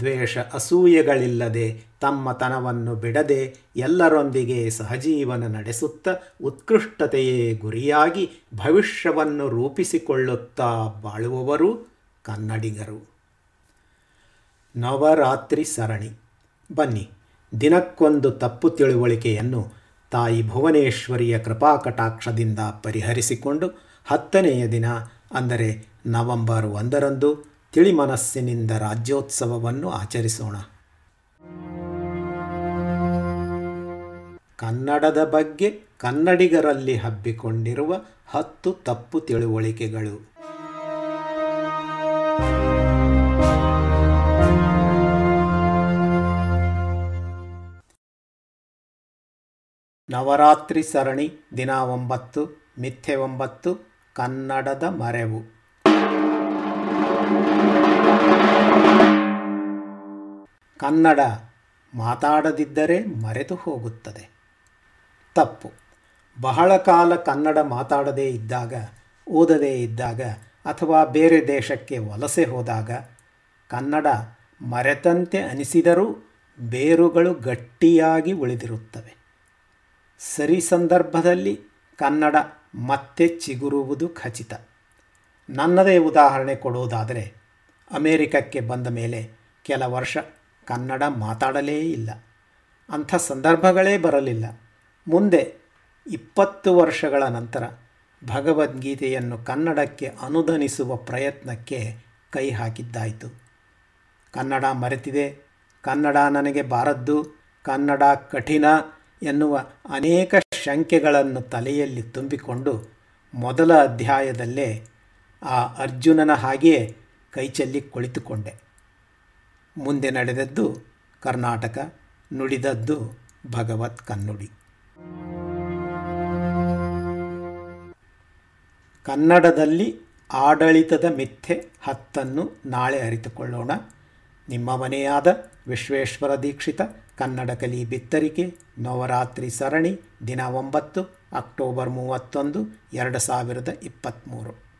ದ್ವೇಷ ಅಸೂಯೆಗಳಿಲ್ಲದೆ ತಮ್ಮತನವನ್ನು ಬಿಡದೆ ಎಲ್ಲರೊಂದಿಗೆ ಸಹಜೀವನ ನಡೆಸುತ್ತ ಉತ್ಕೃಷ್ಟತೆಯೇ ಗುರಿಯಾಗಿ ಭವಿಷ್ಯವನ್ನು ರೂಪಿಸಿಕೊಳ್ಳುತ್ತಾ ಬಾಳುವವರು ಕನ್ನಡಿಗರು. ನವರಾತ್ರಿ ಸರಣಿ. ಬನ್ನಿ, ದಿನಕ್ಕೊಂದು ತಪ್ಪು ತಿಳುವಳಿಕೆಯನ್ನು ತಾಯಿ ಭುವನೇಶ್ವರಿಯ ಕೃಪಾಕಟಾಕ್ಷದಿಂದ ಪರಿಹರಿಸಿಕೊಂಡು ಹತ್ತನೆಯ ದಿನ, ಅಂದರೆ ನವೆಂಬರ್ ಒಂದರಂದು ತಿಳಿಮನಸ್ಸಿನಿಂದ ರಾಜ್ಯೋತ್ಸವವನ್ನು ಆಚರಿಸೋಣ. ಕನ್ನಡದ ಬಗ್ಗೆ ಕನ್ನಡಿಗರಲ್ಲಿ ಹಬ್ಬಿಕೊಂಡಿರುವ ಹತ್ತು ತಪ್ಪು ತಿಳುವಳಿಕೆಗಳು. ನವರಾತ್ರಿ ಸರಣಿ ದಿನ ಒಂಬತ್ತು, ಮಿಥ್ಯೆ ಒಂಬತ್ತು, ಕನ್ನಡದ ಮರೆವು. ಕನ್ನಡ ಮಾತಾಡದಿದ್ದರೆ ಮರೆತು ಹೋಗುತ್ತದೆ. ತಪ್ಪು. ಬಹಳ ಕಾಲ ಕನ್ನಡ ಮಾತಾಡದೇ ಇದ್ದಾಗ, ಓದದೇ ಇದ್ದಾಗ ಅಥವಾ ಬೇರೆ ದೇಶಕ್ಕೆ ವಲಸೆ ಹೋದಾಗ ಕನ್ನಡ ಮರೆತಂತೆ ಅನಿಸಿದರೂ ಬೇರುಗಳು ಗಟ್ಟಿಯಾಗಿ ಉಳಿದಿರುತ್ತವೆ. ಸರಿ ಸಂದರ್ಭದಲ್ಲಿ ಕನ್ನಡ ಮತ್ತೆ ಚಿಗುರುವುದು ಖಚಿತ. ನನ್ನದೇ ಉದಾಹರಣೆ ಕೊಡುವುದಾದರೆ ಅಮೇರಿಕಕ್ಕೆ ಬಂದ ಮೇಲೆ ಕೆಲ ವರ್ಷ ಕನ್ನಡ ಮಾತಾಡಲೇ ಇಲ್ಲ. ಅಂಥ ಸಂದರ್ಭಗಳೇ ಬರಲಿಲ್ಲ. ಮುಂದೆ ಇಪ್ಪತ್ತು ವರ್ಷಗಳ ನಂತರ ಭಗವದ್ಗೀತೆಯನ್ನು ಕನ್ನಡಕ್ಕೆ ಅನುದನಿಸುವ ಪ್ರಯತ್ನಕ್ಕೆ ಕೈ ಹಾಕಿದ್ದಾಯಿತು. ಕನ್ನಡ ಮರೆತಿದೆ. ಕನ್ನಡ ನನಗೆ ಬಾರದ್ದು. ಕನ್ನಡ ಕಠಿಣ ಎನ್ನುವ ಅನೇಕ ಶಂಕೆಗಳನ್ನು ತಲೆಯಲ್ಲಿ ತುಂಬಿಕೊಂಡು ಮೊದಲ ಅಧ್ಯಾಯದಲ್ಲೇ ಆ ಅರ್ಜುನನ ಹಾಗೆಯೇ ಕೈಚಲ್ಲಿ ಕುಳಿತುಕೊಂಡೆ. ಮುಂದೆ ನಡೆದದ್ದು ಕರ್ನಾಟಕ, ನುಡಿದದ್ದು ಭಗವತ್ ಕನ್ನುಡಿ. ಕನ್ನಡದಲ್ಲಿ ಆಡಳಿತದ ಮಿಥ್ಯೆ ಹತ್ತನ್ನು ನಾಳೆ ಅರಿತುಕೊಳ್ಳೋಣ. ನಿಮ್ಮ ಮನೆಯಾದ ವಿಶ್ವೇಶ್ವರ ದೀಕ್ಷಿತ ಕನ್ನಡ ಕಲಿ ಬಿತ್ತರಿಕೆ, ನವರಾತ್ರಿ ಸರಣಿ, ದಿನ ಒಂಬತ್ತು, ಅಕ್ಟೋಬರ್ ಮೂವತ್ತೊಂದು, ಎರಡು ಸಾವಿರದ ಇಪ್ಪತ್ತ್ಮೂರು.